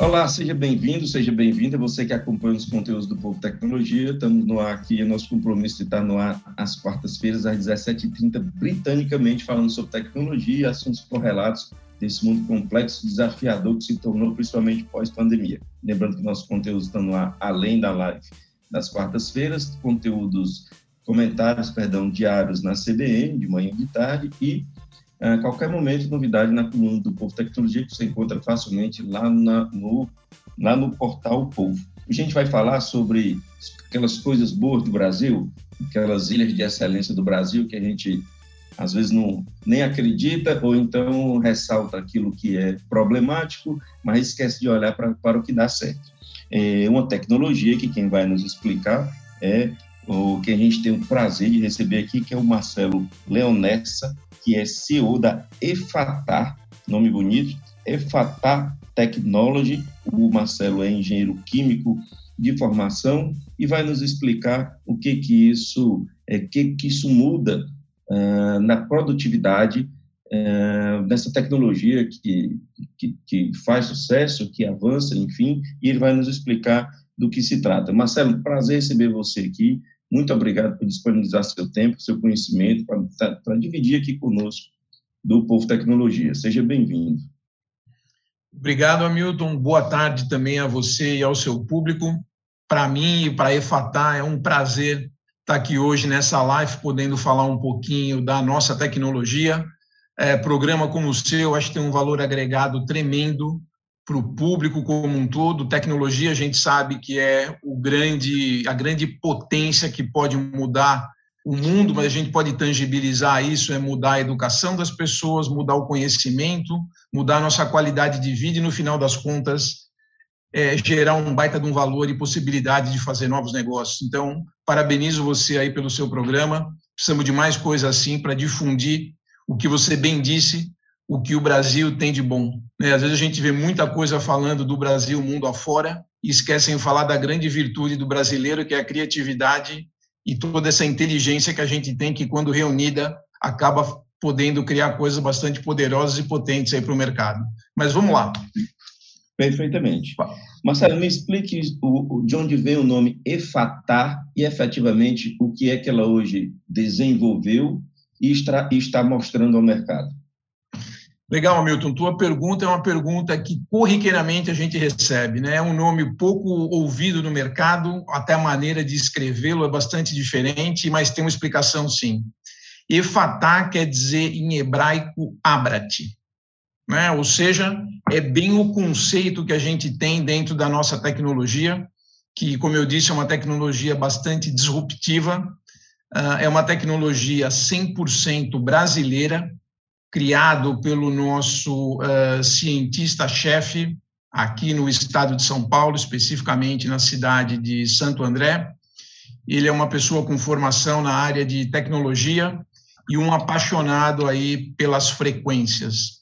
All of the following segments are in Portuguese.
Olá, seja bem-vindo, seja bem-vinda, você que acompanha os conteúdos do Povo Tecnologia. Estamos no ar aqui, é nosso compromisso de estar no ar às quartas-feiras, às 17h30, britanicamente, falando sobre tecnologia e assuntos correlatos desse mundo complexo, desafiador que se tornou principalmente pós-pandemia. Lembrando que nossos conteúdos estão no ar além da live das quartas-feiras, conteúdos, comentários, perdão, diários na CBN, de manhã e de tarde, e a qualquer momento, novidade na coluna do Povo Tecnologia, que você encontra facilmente lá, na, no, lá no portal Povo. A gente vai falar sobre aquelas coisas boas do Brasil, aquelas ilhas de excelência do Brasil que a gente às vezes não nem acredita ou então ressalta aquilo que é problemático, mas esquece de olhar pra, para o que dá certo. É uma tecnologia que quem vai nos explicar é o que a gente tem o prazer de receber aqui, que é o Marcelo Leonessa, que é CEO da EFATAR, nome bonito, EFATAR Technology. O Marcelo é engenheiro químico de formação e vai nos explicar o que que isso, é, que que isso muda uh, na produtividade uh, dessa tecnologia que, que, que faz sucesso, que avança, enfim, e ele vai nos explicar do que se trata. Marcelo, prazer receber você aqui. Muito obrigado por disponibilizar seu tempo, seu conhecimento, para dividir aqui conosco do Povo Tecnologia. Seja bem-vindo. Obrigado, Hamilton. Boa tarde também a você e ao seu público. Para mim e para a EFATA é um prazer estar aqui hoje nessa live, podendo falar um pouquinho da nossa tecnologia. É, programa como o seu, acho que tem um valor agregado tremendo para o público como um todo. Tecnologia, a gente sabe que é o grande, a grande potência que pode mudar o mundo, mas a gente pode tangibilizar isso, é mudar a educação das pessoas, mudar o conhecimento, mudar a nossa qualidade de vida e, no final das contas, é, gerar um baita de um valor e possibilidade de fazer novos negócios. Então, parabenizo você aí pelo seu programa. Precisamos de mais coisa assim para difundir o que você bem disse, o que o Brasil tem de bom. Né? Às vezes a gente vê muita coisa falando do Brasil mundo afora e esquecem de falar da grande virtude do brasileiro, que é a criatividade e toda essa inteligência que a gente tem, que quando reunida acaba podendo criar coisas bastante poderosas e potentes aí para o mercado. Mas vamos lá. Perfeitamente. Marcelo, me explique o, de onde vem o nome EFATAR e efetivamente o que é que ela hoje desenvolveu e está, e está mostrando ao mercado. Legal, Milton. Tua pergunta é uma pergunta que corriqueiramente a gente recebe, né? É um nome pouco ouvido no mercado, até a maneira de escrevê-lo é bastante diferente, mas tem uma explicação sim. Efatá quer dizer em hebraico abrate, né? Ou seja, é bem o conceito que a gente tem dentro da nossa tecnologia, que, como eu disse, é uma tecnologia bastante disruptiva, ah, é uma tecnologia 100% brasileira, criado pelo nosso uh, cientista-chefe aqui no estado de São Paulo, especificamente na cidade de Santo André. Ele é uma pessoa com formação na área de tecnologia e um apaixonado aí pelas frequências.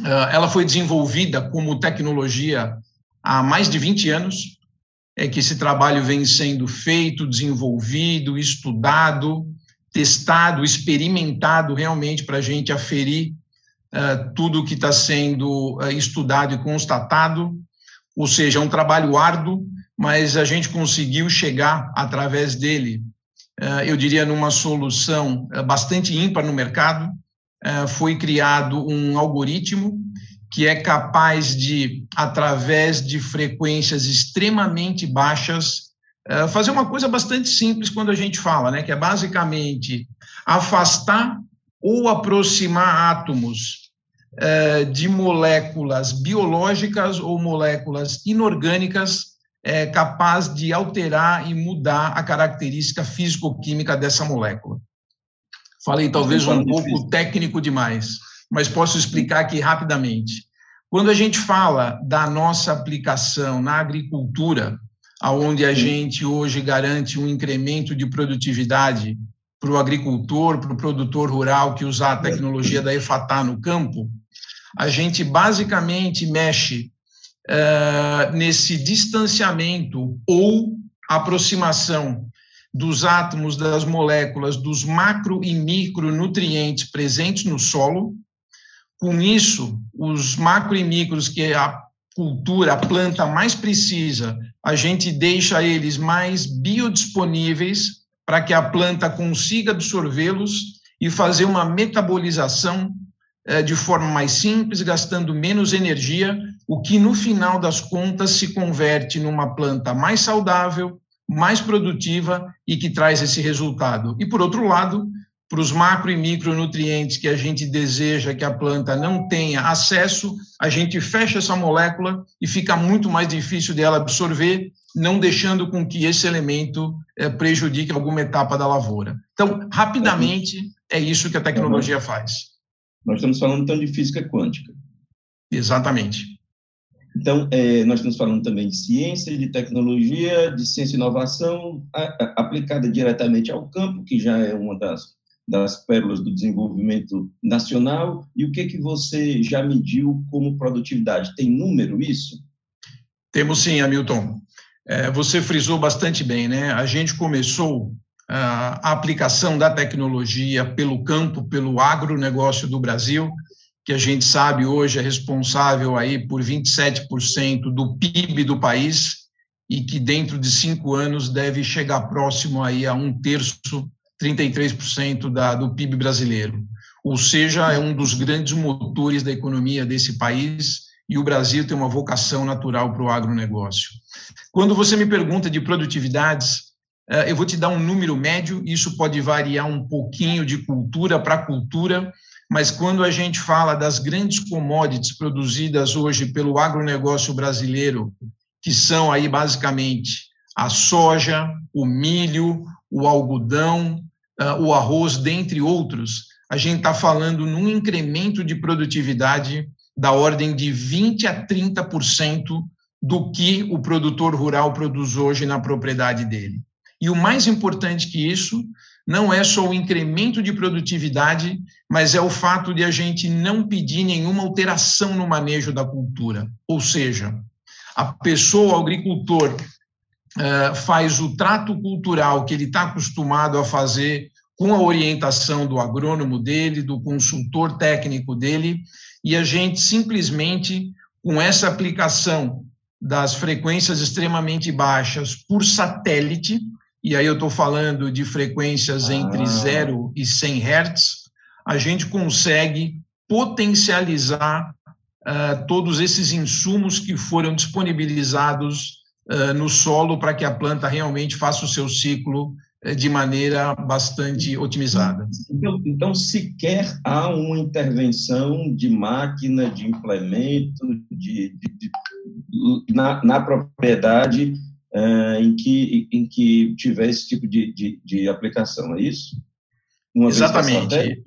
Uh, ela foi desenvolvida como tecnologia há mais de 20 anos, é que esse trabalho vem sendo feito, desenvolvido, estudado, testado, experimentado realmente para a gente aferir uh, tudo que está sendo uh, estudado e constatado, ou seja, é um trabalho árduo, mas a gente conseguiu chegar através dele, uh, eu diria, numa solução bastante ímpar no mercado. foi criado um algoritmo que é capaz de, através de frequências extremamente baixas, fazer uma coisa bastante simples quando a gente fala, né, que é basicamente afastar ou aproximar átomos é, de moléculas biológicas ou moléculas inorgânicas é capaz de alterar e mudar a característica físico-química dessa molécula. Falei talvez um pouco técnico demais, mas posso explicar aqui rapidamente. Quando a gente fala da nossa aplicação na agricultura, aonde a gente hoje garante um incremento de produtividade para o agricultor, para o produtor rural que usa a tecnologia da EFATA no campo, a gente basicamente mexe uh, nesse distanciamento ou aproximação dos átomos, das moléculas, dos macro e micronutrientes presentes no solo. Com isso, os macro e micros que cultura, a planta mais precisa, a gente deixa eles mais biodisponíveis para que a planta consiga absorvê-los e fazer uma metabolização é, de forma mais simples, gastando menos energia, o que no final das contas se converte numa planta mais saudável, mais produtiva e que traz esse resultado. E por outro lado, para os macro e micronutrientes que a gente deseja que a planta não tenha acesso, a gente fecha essa molécula e fica muito mais difícil dela absorver, não deixando com que esse elemento é, prejudique alguma etapa da lavoura. Então, rapidamente, é isso que a tecnologia faz. Nós estamos falando então de física quântica. Exatamente. Então, é, nós estamos falando também de ciência, de tecnologia, de ciência e inovação a, a, aplicada diretamente ao campo, que já é uma das, das pérolas do desenvolvimento nacional. E o que, que você já mediu como produtividade? Tem número isso? Temos sim, Hamilton. É, você frisou bastante bem, né? A gente começou a aplicação da tecnologia pelo campo, pelo agronegócio do Brasil, que a gente sabe hoje é responsável aí por 27% do PIB do país e que dentro de cinco anos deve chegar próximo aí a um terço, 33% da, do PIB brasileiro. Ou seja, é um dos grandes motores da economia desse país e o Brasil tem uma vocação natural para o agronegócio. Quando você me pergunta de produtividades, eh, eu vou te dar um número médio, isso pode variar um pouquinho de cultura para cultura, mas quando a gente fala das grandes commodities produzidas hoje pelo agronegócio brasileiro, que são aí basicamente a soja, o milho, o algodão, eh, o arroz, dentre outros, a gente está falando num incremento de produtividade da ordem de 20 a 30% do que o produtor rural produz hoje na propriedade dele. E o mais importante que isso não é só o incremento de produtividade, mas é o fato de a gente não pedir nenhuma alteração no manejo da cultura. Ou seja, a pessoa, o agricultor, faz o trato cultural que ele está acostumado a fazer com a orientação do agrônomo dele, do consultor técnico dele, e a gente simplesmente, com essa aplicação das frequências extremamente baixas por satélite, e aí eu estou falando de frequências entre 0 e 100 Hz, a gente consegue potencializar uh, todos esses insumos que foram disponibilizados no solo para que a planta realmente faça o seu ciclo uh, de maneira bastante otimizada. Então, então, sequer há uma intervenção de máquina, de implemento, de, de, de na, na propriedade uh, em, que, em que tiver esse tipo de, de, de aplicação, é isso? Uma Exatamente.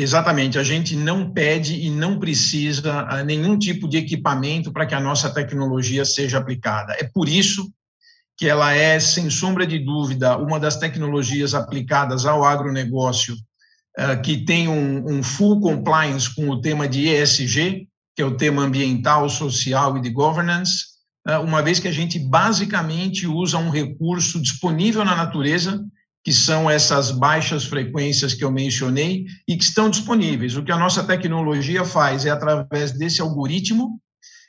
Exatamente, a gente não pede e não precisa ah, nenhum tipo de equipamento para que a nossa tecnologia seja aplicada. É por isso que ela é, sem sombra de dúvida, uma das tecnologias aplicadas ao agronegócio ah, que tem um, um full compliance com o tema de ESG, que é o tema ambiental, social e de governance, ah, uma vez que a gente basicamente usa um recurso disponível na natureza, que são essas baixas frequências que eu mencionei e que estão disponíveis. O que a nossa tecnologia faz é, através desse algoritmo,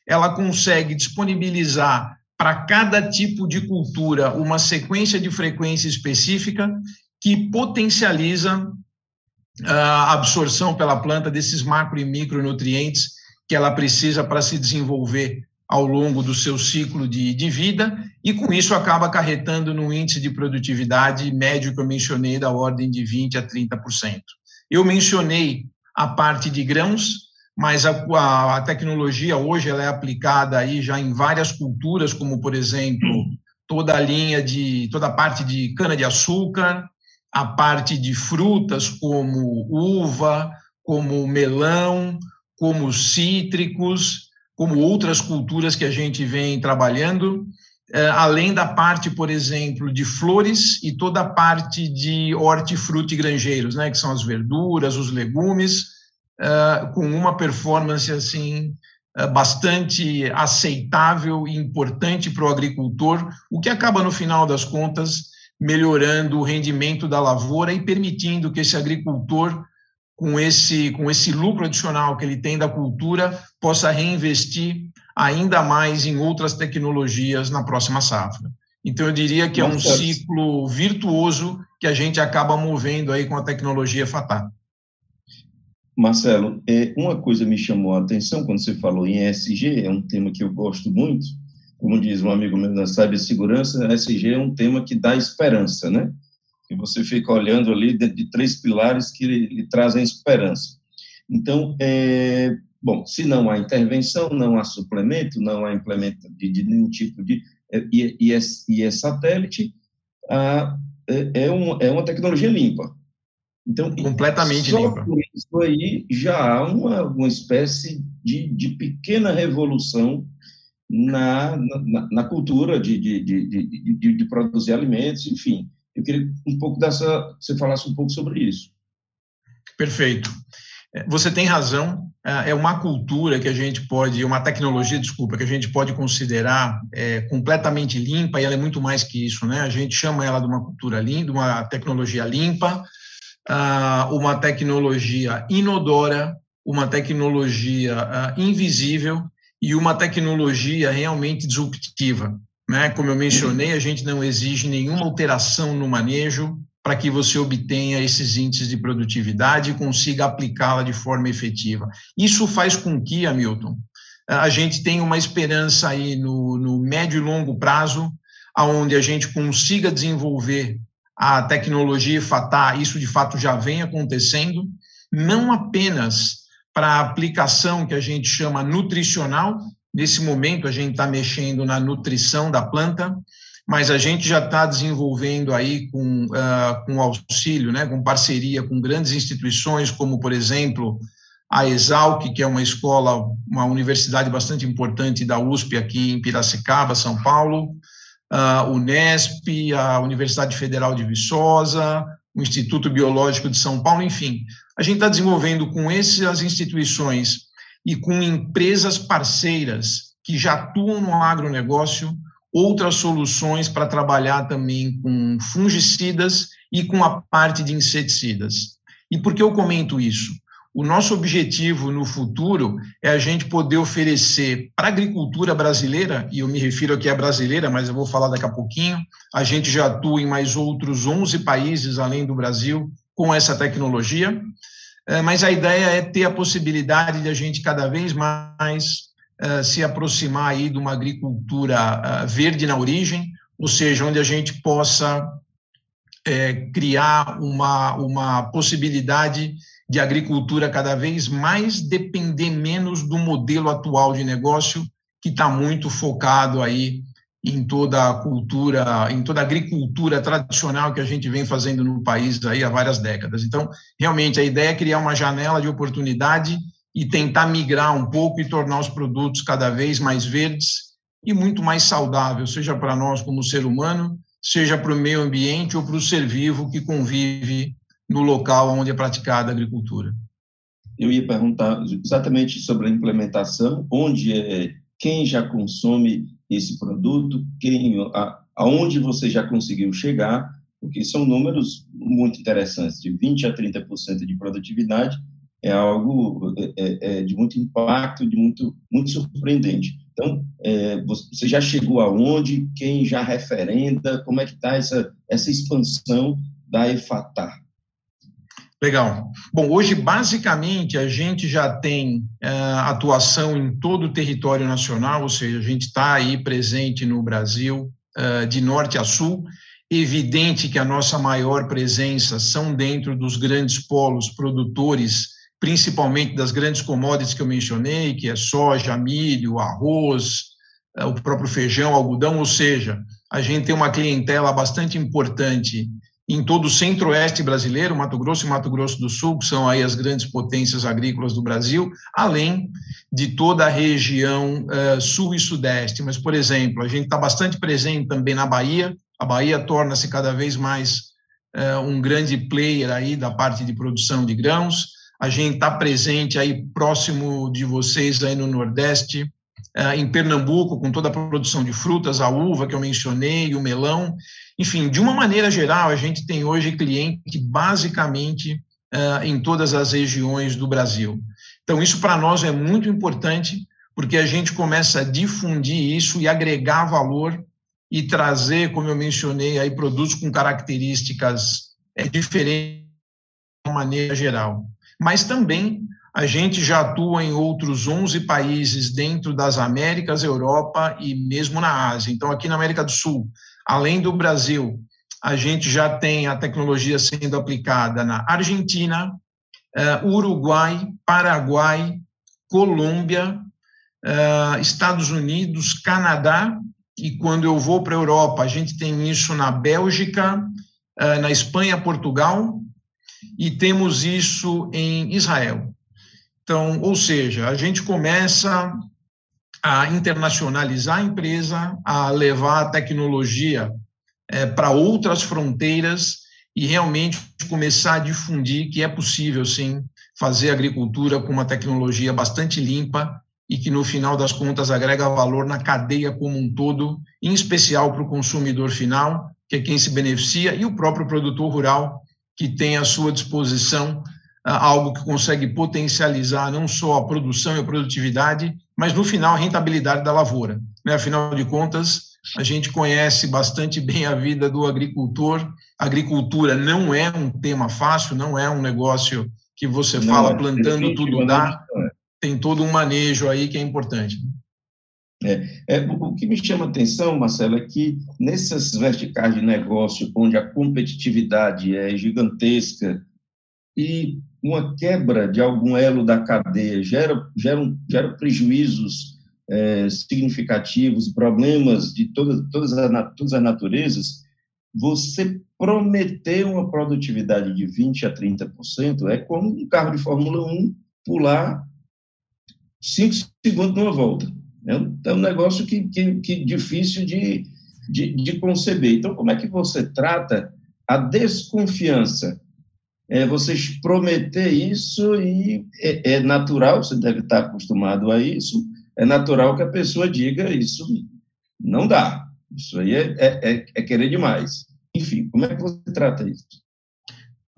ela consegue disponibilizar para cada tipo de cultura uma sequência de frequência específica que potencializa ah, a absorção pela planta desses macro e micronutrientes que ela precisa para se desenvolver ao longo do seu ciclo de, de vida, e com isso acaba acarretando no índice de produtividade médio que eu mencionei, da ordem de 20% a 30%. Eu mencionei a parte de grãos, mas a, a, a, tecnologia hoje ela é aplicada aí já em várias culturas, como por exemplo toda a linha de toda a parte de cana de açúcar, a parte de frutas como uva, como melão, como cítricos, como outras culturas que a gente vem trabalhando, eh, além da parte, por exemplo, de flores e toda a parte de hortifruti granjeiros, né, que são as verduras, os legumes, eh, com uma performance assim eh, bastante aceitável e importante para o agricultor, o que acaba no final das contas melhorando o rendimento da lavoura e permitindo que esse agricultor com esse, com esse lucro adicional que ele tem da cultura, possa reinvestir ainda mais em outras tecnologias na próxima safra. Então, eu diria que é um ciclo virtuoso que a gente acaba movendo aí com a tecnologia FATAR. Marcelo, é, uma coisa me chamou a atenção quando você falou em ESG, é um tema que eu gosto muito, como diz um amigo meu da cibersegurança, ESG é um tema que dá esperança, né? Que você fica olhando ali dentro de três pilares que lhe trazem esperança. Então, é, bom, se não há intervenção, não há suplemento, não há implemento de, de nenhum tipo de é, e, e, é, e é satélite, a, é, é, um, é uma tecnologia limpa. Então, completamente limpa. Por isso aí já há uma, uma espécie de, de pequena revolução na, na, na cultura de, de, de, de, de produzir alimentos, enfim. Eu queria um pouco dessa, você falasse um pouco sobre isso. Perfeito. É, você tem razão, é, é uma cultura que a gente pode, uma tecnologia, desculpa, que a gente pode considerar é, completamente limpa, e ela é muito mais que isso, né? A gente chama ela de uma cultura limpa, uma tecnologia limpa, ah, uma tecnologia inodora, uma tecnologia ah, invisível e uma tecnologia realmente disruptiva. Né? Como eu mencionei, a gente não exige nenhuma alteração no manejo, para que você obtenha esses índices de produtividade e consiga aplicá-la de forma efetiva. Isso faz com que, Hamilton, a gente tenha uma esperança aí no, no médio e longo prazo, aonde a gente consiga desenvolver a tecnologia FATA, isso de fato já vem acontecendo, não apenas para a aplicação que a gente chama nutricional, nesse momento a gente está mexendo na nutrição da planta, mas a gente já está desenvolvendo aí com, uh, com auxílio, né, com parceria com grandes instituições, como, por exemplo, a Exalc, que é uma escola, uma universidade bastante importante da USP aqui em Piracicaba, São Paulo, a Unesp, a Universidade Federal de Viçosa, o Instituto Biológico de São Paulo, enfim. A gente está desenvolvendo com essas instituições e com empresas parceiras que já atuam no agronegócio outras soluções para trabalhar também com fungicidas e com a parte de inseticidas. E por que eu comento isso? O nosso objetivo no futuro é a gente poder oferecer para a agricultura brasileira, e eu me refiro aqui à brasileira, mas eu vou falar daqui a pouquinho, a gente já atua em mais outros 11 países além do Brasil com essa tecnologia, mas a ideia é ter a possibilidade de a gente cada vez mais eh, se aproximar aí de uma agricultura uh, verde na origem, ou seja, onde a gente possa é, criar uma, uma possibilidade de agricultura cada vez mais depender menos do modelo atual de negócio que está muito focado aí em toda a cultura, em toda a agricultura tradicional que a gente vem fazendo no país aí há várias décadas. Então, realmente a ideia é criar uma janela de oportunidade e tentar migrar um pouco e tornar os produtos cada vez mais verdes e muito mais saudáveis, seja para nós como ser humano, seja para o meio ambiente ou para o ser vivo que convive no local onde é praticada a agricultura. Eu ia perguntar exatamente sobre a implementação, onde é, quem já consome esse produto, quem, a, aonde você já conseguiu chegar, porque são números muito interessantes, de 20 a 30% de produtividade é algo é, é, é, de muito impacto, de muito, muito surpreendente. Então, é, você já chegou aonde? Quem já referenda? Como é que está essa, essa expansão da EFATAR? Legal. Bom, hoje, basicamente, a gente já tem uh, atuação em todo o território nacional, ou seja, a gente está aí presente no Brasil, uh, de norte a sul. Evidente que a nossa maior presença são dentro dos grandes polos produtores principalmente das grandes commodities que eu mencionei, que é soja, milho, arroz, é, o próprio feijão, algodão, ou seja, a gente tem uma clientela bastante importante em todo o centro-oeste brasileiro, Mato Grosso e Mato Grosso do Sul, que são aí as grandes potências agrícolas do Brasil, além de toda a região uh, sul e sudeste. Mas, por exemplo, a gente está bastante presente também na Bahia, a Bahia torna-se cada vez mais uh, um grande player aí da parte de produção de grãos, a gente está presente aí próximo de vocês aí no Nordeste, eh, em Pernambuco, com toda a produção de frutas, a uva que eu mencionei, o melão. Enfim, de uma maneira geral, a gente tem hoje cliente basicamente eh, em todas as regiões do Brasil. Então, isso para nós é muito importante, porque a gente começa a difundir isso e agregar valor e trazer, como eu mencionei, aí produtos com características é, diferentes de maneira geral. Mas também a gente já atua em outros 11 países dentro das Américas, Europa e mesmo na Ásia. Então, aqui na América do Sul, além do Brasil, a gente já tem a tecnologia sendo aplicada na Argentina, uh, Uruguai, Paraguai, Colômbia, uh, Estados Unidos, Canadá, e quando eu vou para a Europa, a gente tem isso na Bélgica, uh, na Espanha, Portugal, e temos isso em Israel. Então, ou seja, a gente começa a internacionalizar a empresa, a levar a tecnologia é, para outras fronteiras e realmente começar a difundir que é possível, sim, fazer agricultura com uma tecnologia bastante limpa e que, no final das contas, agrega valor na cadeia como um todo, em especial para o consumidor final, que é quem se beneficia, e o próprio produtor rural, que tem à sua disposição ah, algo que consegue potencializar não só a produção e a produtividade, mas, no final, a rentabilidade da lavoura. Né? Afinal de contas, a gente conhece bastante bem a vida do agricultor. agricultura não é um tema fácil, não é um negócio que você não, fala plantando tudo dá. É. Tem todo um manejo aí que é importante. É, é, o que me chama a atenção, Marcelo, é que nessas verticais de negócio, onde a competitividade é gigantesca e uma quebra de algum elo da cadeia gera, gera, gera prejuízos é, significativos, problemas de todas, todas, as, todas as naturezas, você prometer uma produtividade de 20% a 30% é como um carro de Fórmula 1 pular 5 segundos numa volta. É um, é um negócio que, que, que difícil de, de, de, conceber. Então, como é que você trata a desconfiança? É você prometer isso e é, é natural, você deve estar acostumado a isso, é natural que a pessoa diga isso não dá. Isso aí é, é, é, é querer demais. Enfim, como é que você trata isso?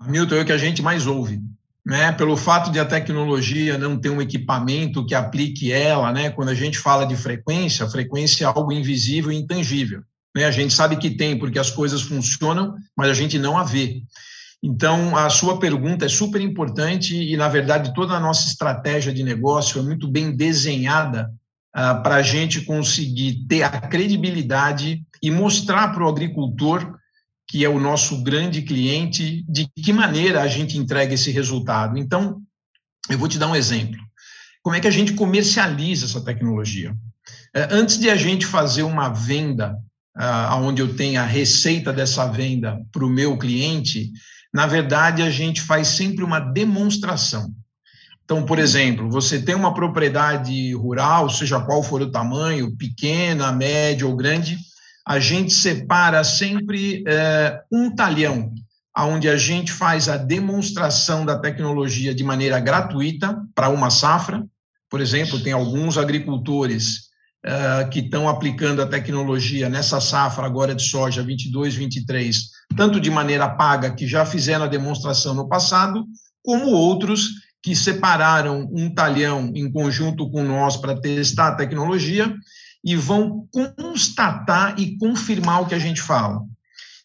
Milton, é o que a gente mais ouve. Né, pelo fato de a tecnologia não ter um equipamento que aplique ela, né, quando a gente fala de frequência, frequência é algo invisível e intangível. Né, a gente sabe que tem, porque as coisas funcionam, mas a gente não a vê. Então, a sua pergunta é super importante e, na verdade, toda a nossa estratégia de negócio é muito bem desenhada uh, para a gente conseguir ter a credibilidade e mostrar para o agricultor, que é o nosso grande cliente, de que maneira a gente entrega esse resultado. Então, eu vou te dar um exemplo. Como é que a gente comercializa essa tecnologia? Uh, antes de a gente fazer uma venda, uh, onde eu tenha a receita dessa venda para o meu cliente, na verdade, a gente faz sempre uma demonstração. Então, por exemplo, você tem uma propriedade rural, seja qual for o tamanho, pequena, média ou grande, a gente separa sempre é, um talhão, onde a gente faz a demonstração da tecnologia de maneira gratuita para uma safra. Por exemplo, tem alguns agricultores uh, que estão aplicando a tecnologia nessa safra agora de soja 22, 23, tanto de maneira paga, que já fizeram a demonstração no passado, como outros que separaram um talhão em conjunto com nós para testar a tecnologia e vão constatar e confirmar o que a gente fala.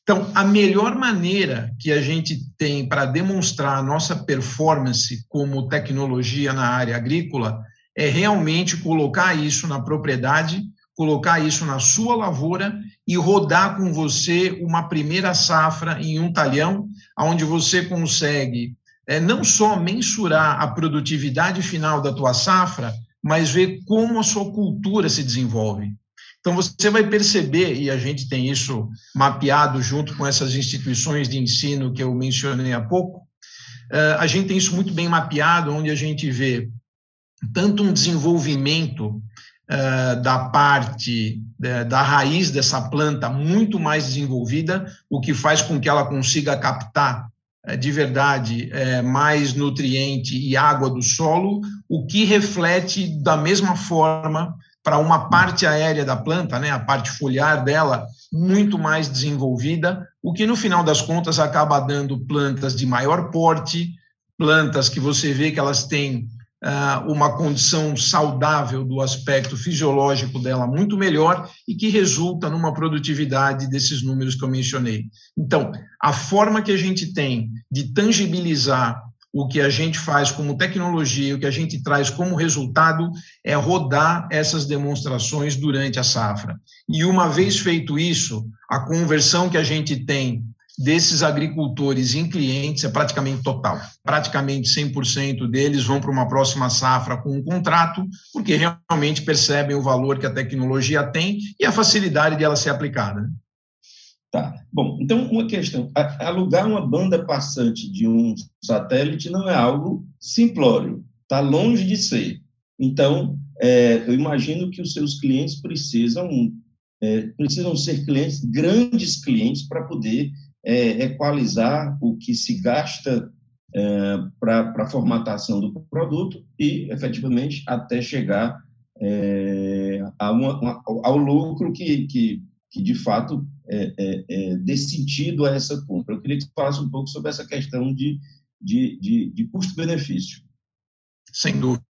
Então, a melhor maneira que a gente tem para demonstrar a nossa performance como tecnologia na área agrícola é realmente colocar isso na propriedade, colocar isso na sua lavoura e rodar com você uma primeira safra em um talhão, onde você consegue é, não só mensurar a produtividade final da tua safra, mas ver como a sua cultura se desenvolve. Então você vai perceber, e a gente tem isso mapeado junto com essas instituições de ensino que eu mencionei há pouco, é, a gente tem isso muito bem mapeado, onde a gente vê tanto um desenvolvimento da parte uh, da raiz dessa planta muito mais desenvolvida, o que faz com que ela consiga captar uh, de verdade mais nutriente e água do solo, o que reflete da mesma forma para uma parte aérea da planta, né, a parte foliar dela, muito mais desenvolvida, o que no final das contas acaba dando plantas de maior porte, plantas que você vê que elas têm uma condição saudável do aspecto fisiológico dela muito melhor e que resulta numa produtividade desses números que eu mencionei. Então, a forma que a gente tem de tangibilizar o que a gente faz como tecnologia, o que a gente traz como resultado é rodar essas demonstrações durante a safra. E uma vez feito isso, a conversão que a gente tem desses agricultores em clientes é praticamente total. Praticamente 100% deles vão para uma próxima safra com um contrato, porque realmente percebem o valor que a tecnologia tem e a facilidade de ela ser aplicada. Tá. Bom, então uma questão: alugar uma banda passante de um satélite não é algo simplório, está longe de ser. Então, é, eu imagino que os seus clientes precisam é, precisam ser clientes grandes clientes para poder é, equalizar o que se gasta é, para a formatação do produto e, efetivamente, até chegar é, a uma, uma, ao lucro que, que, que de fato, é, é, é, dê sentido a essa compra. Eu queria que você falasse um pouco sobre essa questão de, de, de, de custo-benefício. Sem dúvida.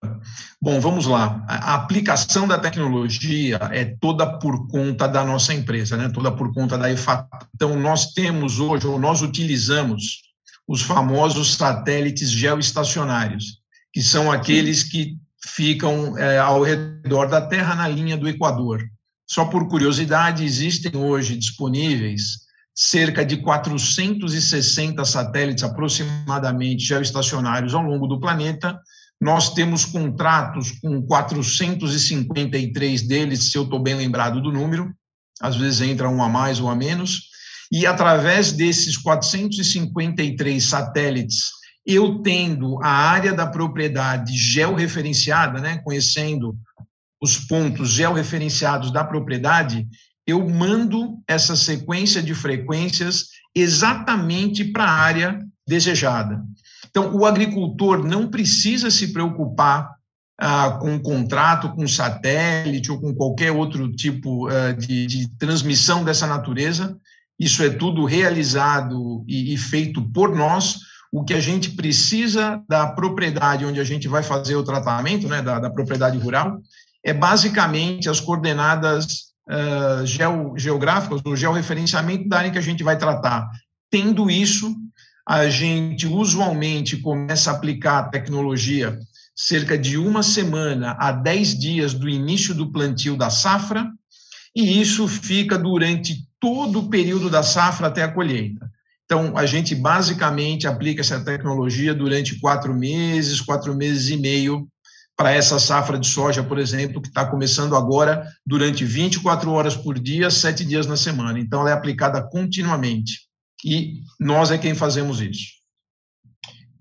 Bom, vamos lá. A aplicação da tecnologia é toda por conta da nossa empresa, né? toda por conta da EFAT. Então, nós temos hoje, ou nós utilizamos, os famosos satélites geoestacionários, que são aqueles que ficam é, ao redor da Terra na linha do Equador. Só por curiosidade, existem hoje disponíveis cerca de 460 satélites aproximadamente geoestacionários ao longo do planeta, nós temos contratos com 453 deles, se eu estou bem lembrado do número, às vezes entra um a mais ou a menos, e através desses 453 satélites, eu tendo a área da propriedade georreferenciada, né, conhecendo os pontos georreferenciados da propriedade, eu mando essa sequência de frequências exatamente para a área desejada. Então, o agricultor não precisa se preocupar ah, com um contrato, com satélite ou com qualquer outro tipo ah, de, de, transmissão dessa natureza. Isso é tudo realizado e, e feito por nós. O que a gente precisa da propriedade onde a gente vai fazer o tratamento, né, da, da propriedade rural, é basicamente as coordenadas uh, geo, geográficas, o georreferenciamento da área que a gente vai tratar. Tendo isso, a gente usualmente começa a aplicar a tecnologia cerca de uma semana a dez dias do início do plantio da safra, e isso fica durante todo o período da safra até a colheita. Então, a gente basicamente aplica essa tecnologia durante quatro meses, quatro meses e meio, para essa safra de soja, por exemplo, que está começando agora durante 24 horas por dia, sete dias na semana. Então, ela é aplicada continuamente e nós é quem fazemos isso.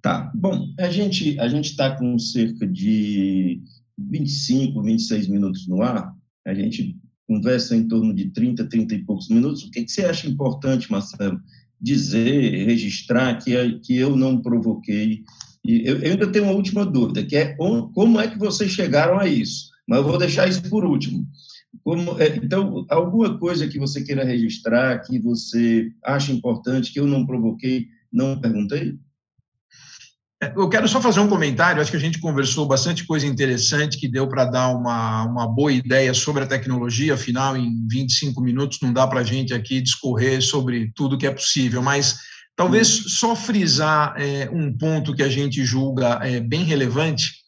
Tá. Bom, a gente a gente está com cerca de 25, 26 minutos no ar. A gente conversa em torno de 30, 30 e poucos minutos. O que, que você acha importante, Marcelo, dizer, registrar que, que eu não provoquei? E eu, eu ainda tenho uma última dúvida, que é como é que vocês chegaram a isso? Mas eu vou deixar isso por último. Como, é, então, alguma coisa que você queira registrar, que você acha importante, que eu não provoquei, não perguntei? É, eu quero só fazer um comentário. Acho que a gente conversou bastante coisa interessante que deu para dar uma, uma boa ideia sobre a tecnologia. Afinal, em 25 minutos não dá para a gente aqui discorrer sobre tudo que é possível, mas talvez só frisar é, um ponto que a gente julga é, bem relevante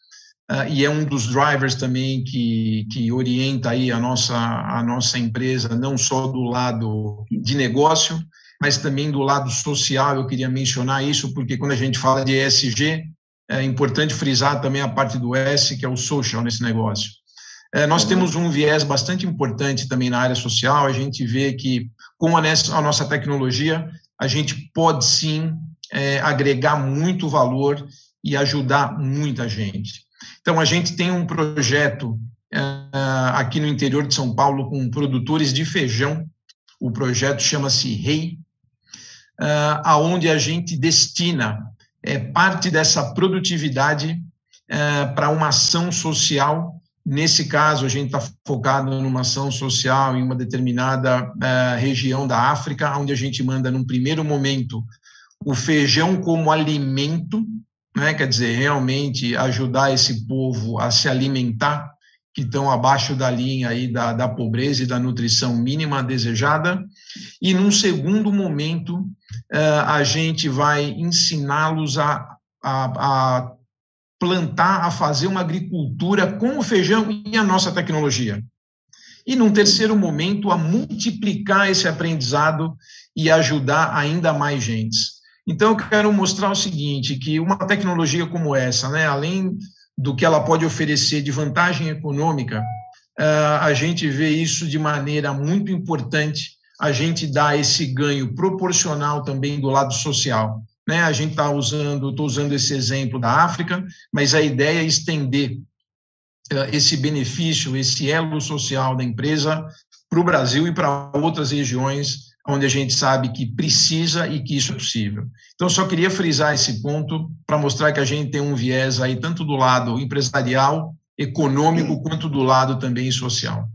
Uh, e é um dos drivers também que, que orienta aí a nossa, a nossa empresa, não só do lado de negócio, mas também do lado social. Eu queria mencionar isso, porque quando a gente fala de ESG, é importante frisar também a parte do S, que é o social nesse negócio. É, nós uhum. temos um viés bastante importante também na área social, a gente vê que com a, a nossa tecnologia, a gente pode sim é, agregar muito valor e ajudar muita gente. Então, a gente tem um projeto uh, aqui no interior de São Paulo com produtores de feijão. O projeto chama-se REI, uh, aonde a gente destina é, parte dessa produtividade uh, para uma ação social. Nesse caso, a gente está focado numa ação social em uma determinada uh, região da África, onde a gente manda, num primeiro momento, o feijão como alimento né? quer dizer, realmente ajudar esse povo a se alimentar, que estão abaixo da linha aí da, da pobreza e da nutrição mínima desejada. E, num segundo momento, uh, a gente vai ensiná-los a, a, a plantar, a fazer uma agricultura com o feijão e a nossa tecnologia. E, num terceiro momento, a multiplicar esse aprendizado e ajudar ainda mais gente. Então, eu quero mostrar o seguinte, que uma tecnologia como essa, né, além do que ela pode oferecer de vantagem econômica, uh, a gente vê isso de maneira muito importante, a gente dá esse ganho proporcional também do lado social. Né? A gente está usando, estou usando esse exemplo da África, mas a ideia é estender uh, esse benefício, esse elo social da empresa para o Brasil e para outras regiões onde a gente sabe que precisa e que isso é possível. Então, só queria frisar esse ponto para mostrar que a gente tem um viés aí tanto do lado empresarial, econômico, quanto do lado também social.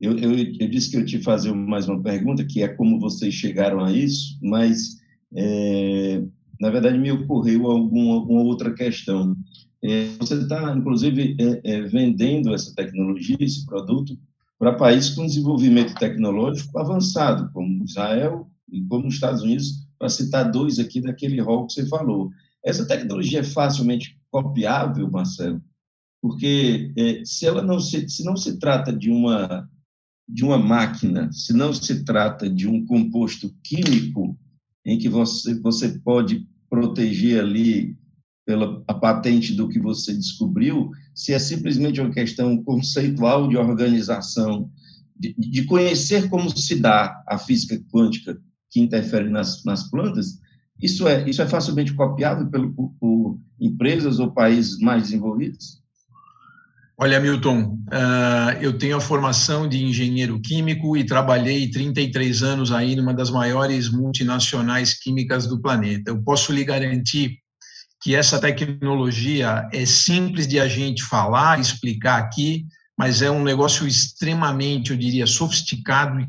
Eu, eu, eu disse que eu te fazer mais uma pergunta, que é como vocês chegaram a isso, mas, é, na verdade, me ocorreu alguma, alguma outra questão. É, você está, inclusive, é, é, vendendo essa tecnologia, esse produto, para países com desenvolvimento tecnológico avançado, como Israel e como os Estados Unidos, para citar dois aqui daquele rol que você falou. Essa tecnologia é facilmente copiável, Marcelo, porque é, se ela não se, se não se trata de uma de uma máquina, se não se trata de um composto químico em que você você pode proteger ali pela a patente do que você descobriu, se é simplesmente uma questão conceitual de organização, de, de conhecer como se dá a física quântica que interfere nas, nas plantas, isso é, isso é facilmente copiável pelo, por, por empresas ou países mais desenvolvidos? Olha, Milton, uh, eu tenho a formação de engenheiro químico e trabalhei 33 anos aí numa das maiores multinacionais químicas do planeta. Eu posso lhe garantir que essa tecnologia é simples de a gente falar, explicar aqui, mas é um negócio extremamente, eu diria, sofisticado e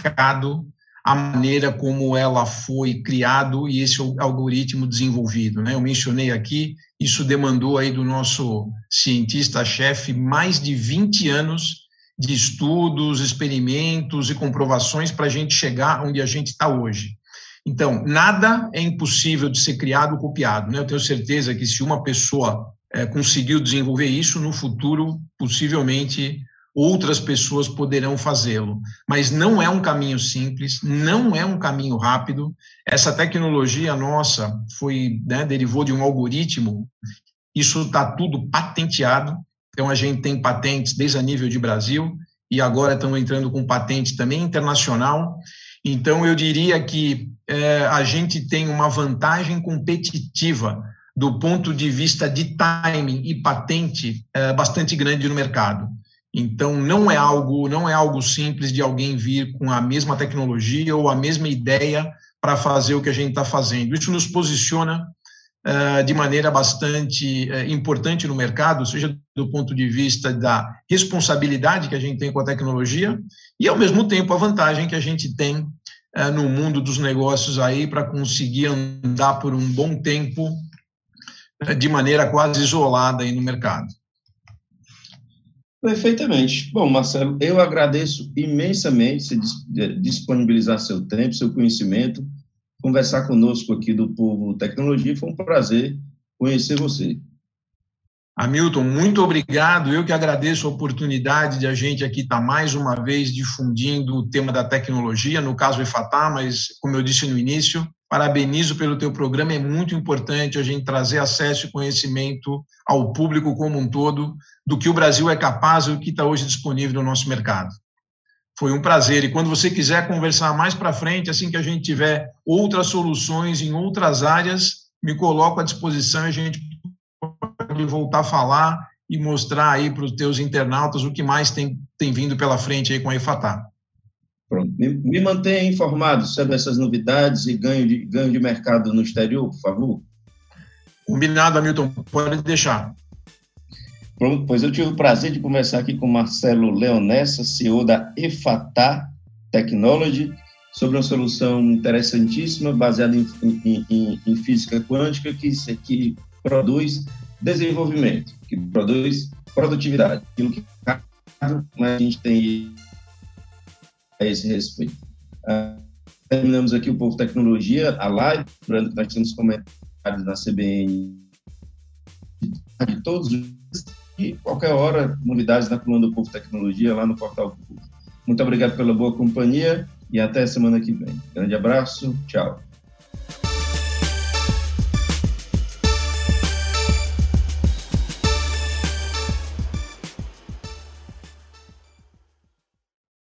complicado a maneira como ela foi criado e esse algoritmo desenvolvido, né? Eu mencionei aqui, isso demandou aí do nosso cientista-chefe mais de 20 anos de estudos, experimentos e comprovações para a gente chegar onde a gente está hoje. Então, nada é impossível de ser criado ou copiado. Né? Eu tenho certeza que se uma pessoa é, conseguiu desenvolver isso, no futuro, possivelmente outras pessoas poderão fazê-lo. Mas não é um caminho simples, não é um caminho rápido. Essa tecnologia nossa foi né, derivou de um algoritmo. Isso está tudo patenteado. Então a gente tem patentes desde a nível de Brasil e agora estamos entrando com patente também internacional. Então, eu diria que é, a gente tem uma vantagem competitiva do ponto de vista de timing e patente é, bastante grande no mercado. Então, não é algo não é algo simples de alguém vir com a mesma tecnologia ou a mesma ideia para fazer o que a gente está fazendo. Isso nos posiciona uh, de maneira bastante uh, importante no mercado, seja do ponto de vista da responsabilidade que a gente tem com a tecnologia e, ao mesmo tempo, a vantagem que a gente tem uh, no mundo dos negócios aí para conseguir andar por um bom tempo de maneira quase isolada aí no mercado. Perfeitamente. Bom, Marcelo, eu agradeço imensamente você disponibilizar seu tempo, seu conhecimento conversar conosco aqui do Povo Tecnologia. Foi um prazer conhecer você. Hamilton, muito obrigado. Eu que agradeço a oportunidade de a gente aqui estar mais uma vez difundindo o tema da tecnologia, no caso EFATA, mas como eu disse no início, parabenizo pelo teu programa, é muito importante a gente trazer acesso e conhecimento ao público como um todo do que o Brasil é capaz e o que está hoje disponível no nosso mercado. Foi um prazer. E quando você quiser conversar mais para frente, assim que a gente tiver outras soluções em outras áreas, me coloco à disposição e a gente pode voltar a falar e mostrar aí para os teus internautas o que mais tem, tem vindo pela frente aí com a EFATA. Pronto. Me, me mantenha informado sobre essas novidades e ganho de, ganho de mercado no exterior, por favor. Combinado, Hamilton. Pode deixar. Pronto, pois eu tive o prazer de conversar aqui com Marcelo Leonessa, CEO da EFATA Technology, sobre uma solução interessantíssima, baseada em, em, em, em física quântica, que, que produz desenvolvimento, que produz produtividade, aquilo que a gente tem a esse respeito. Uh, terminamos aqui o Povo Tecnologia, a live, lembrando que nós temos comentários na CBN de todos os dias e qualquer hora, novidades na coluna do Povo Tecnologia lá no portal Muito obrigado pela boa companhia e até semana que vem. Grande abraço, tchau.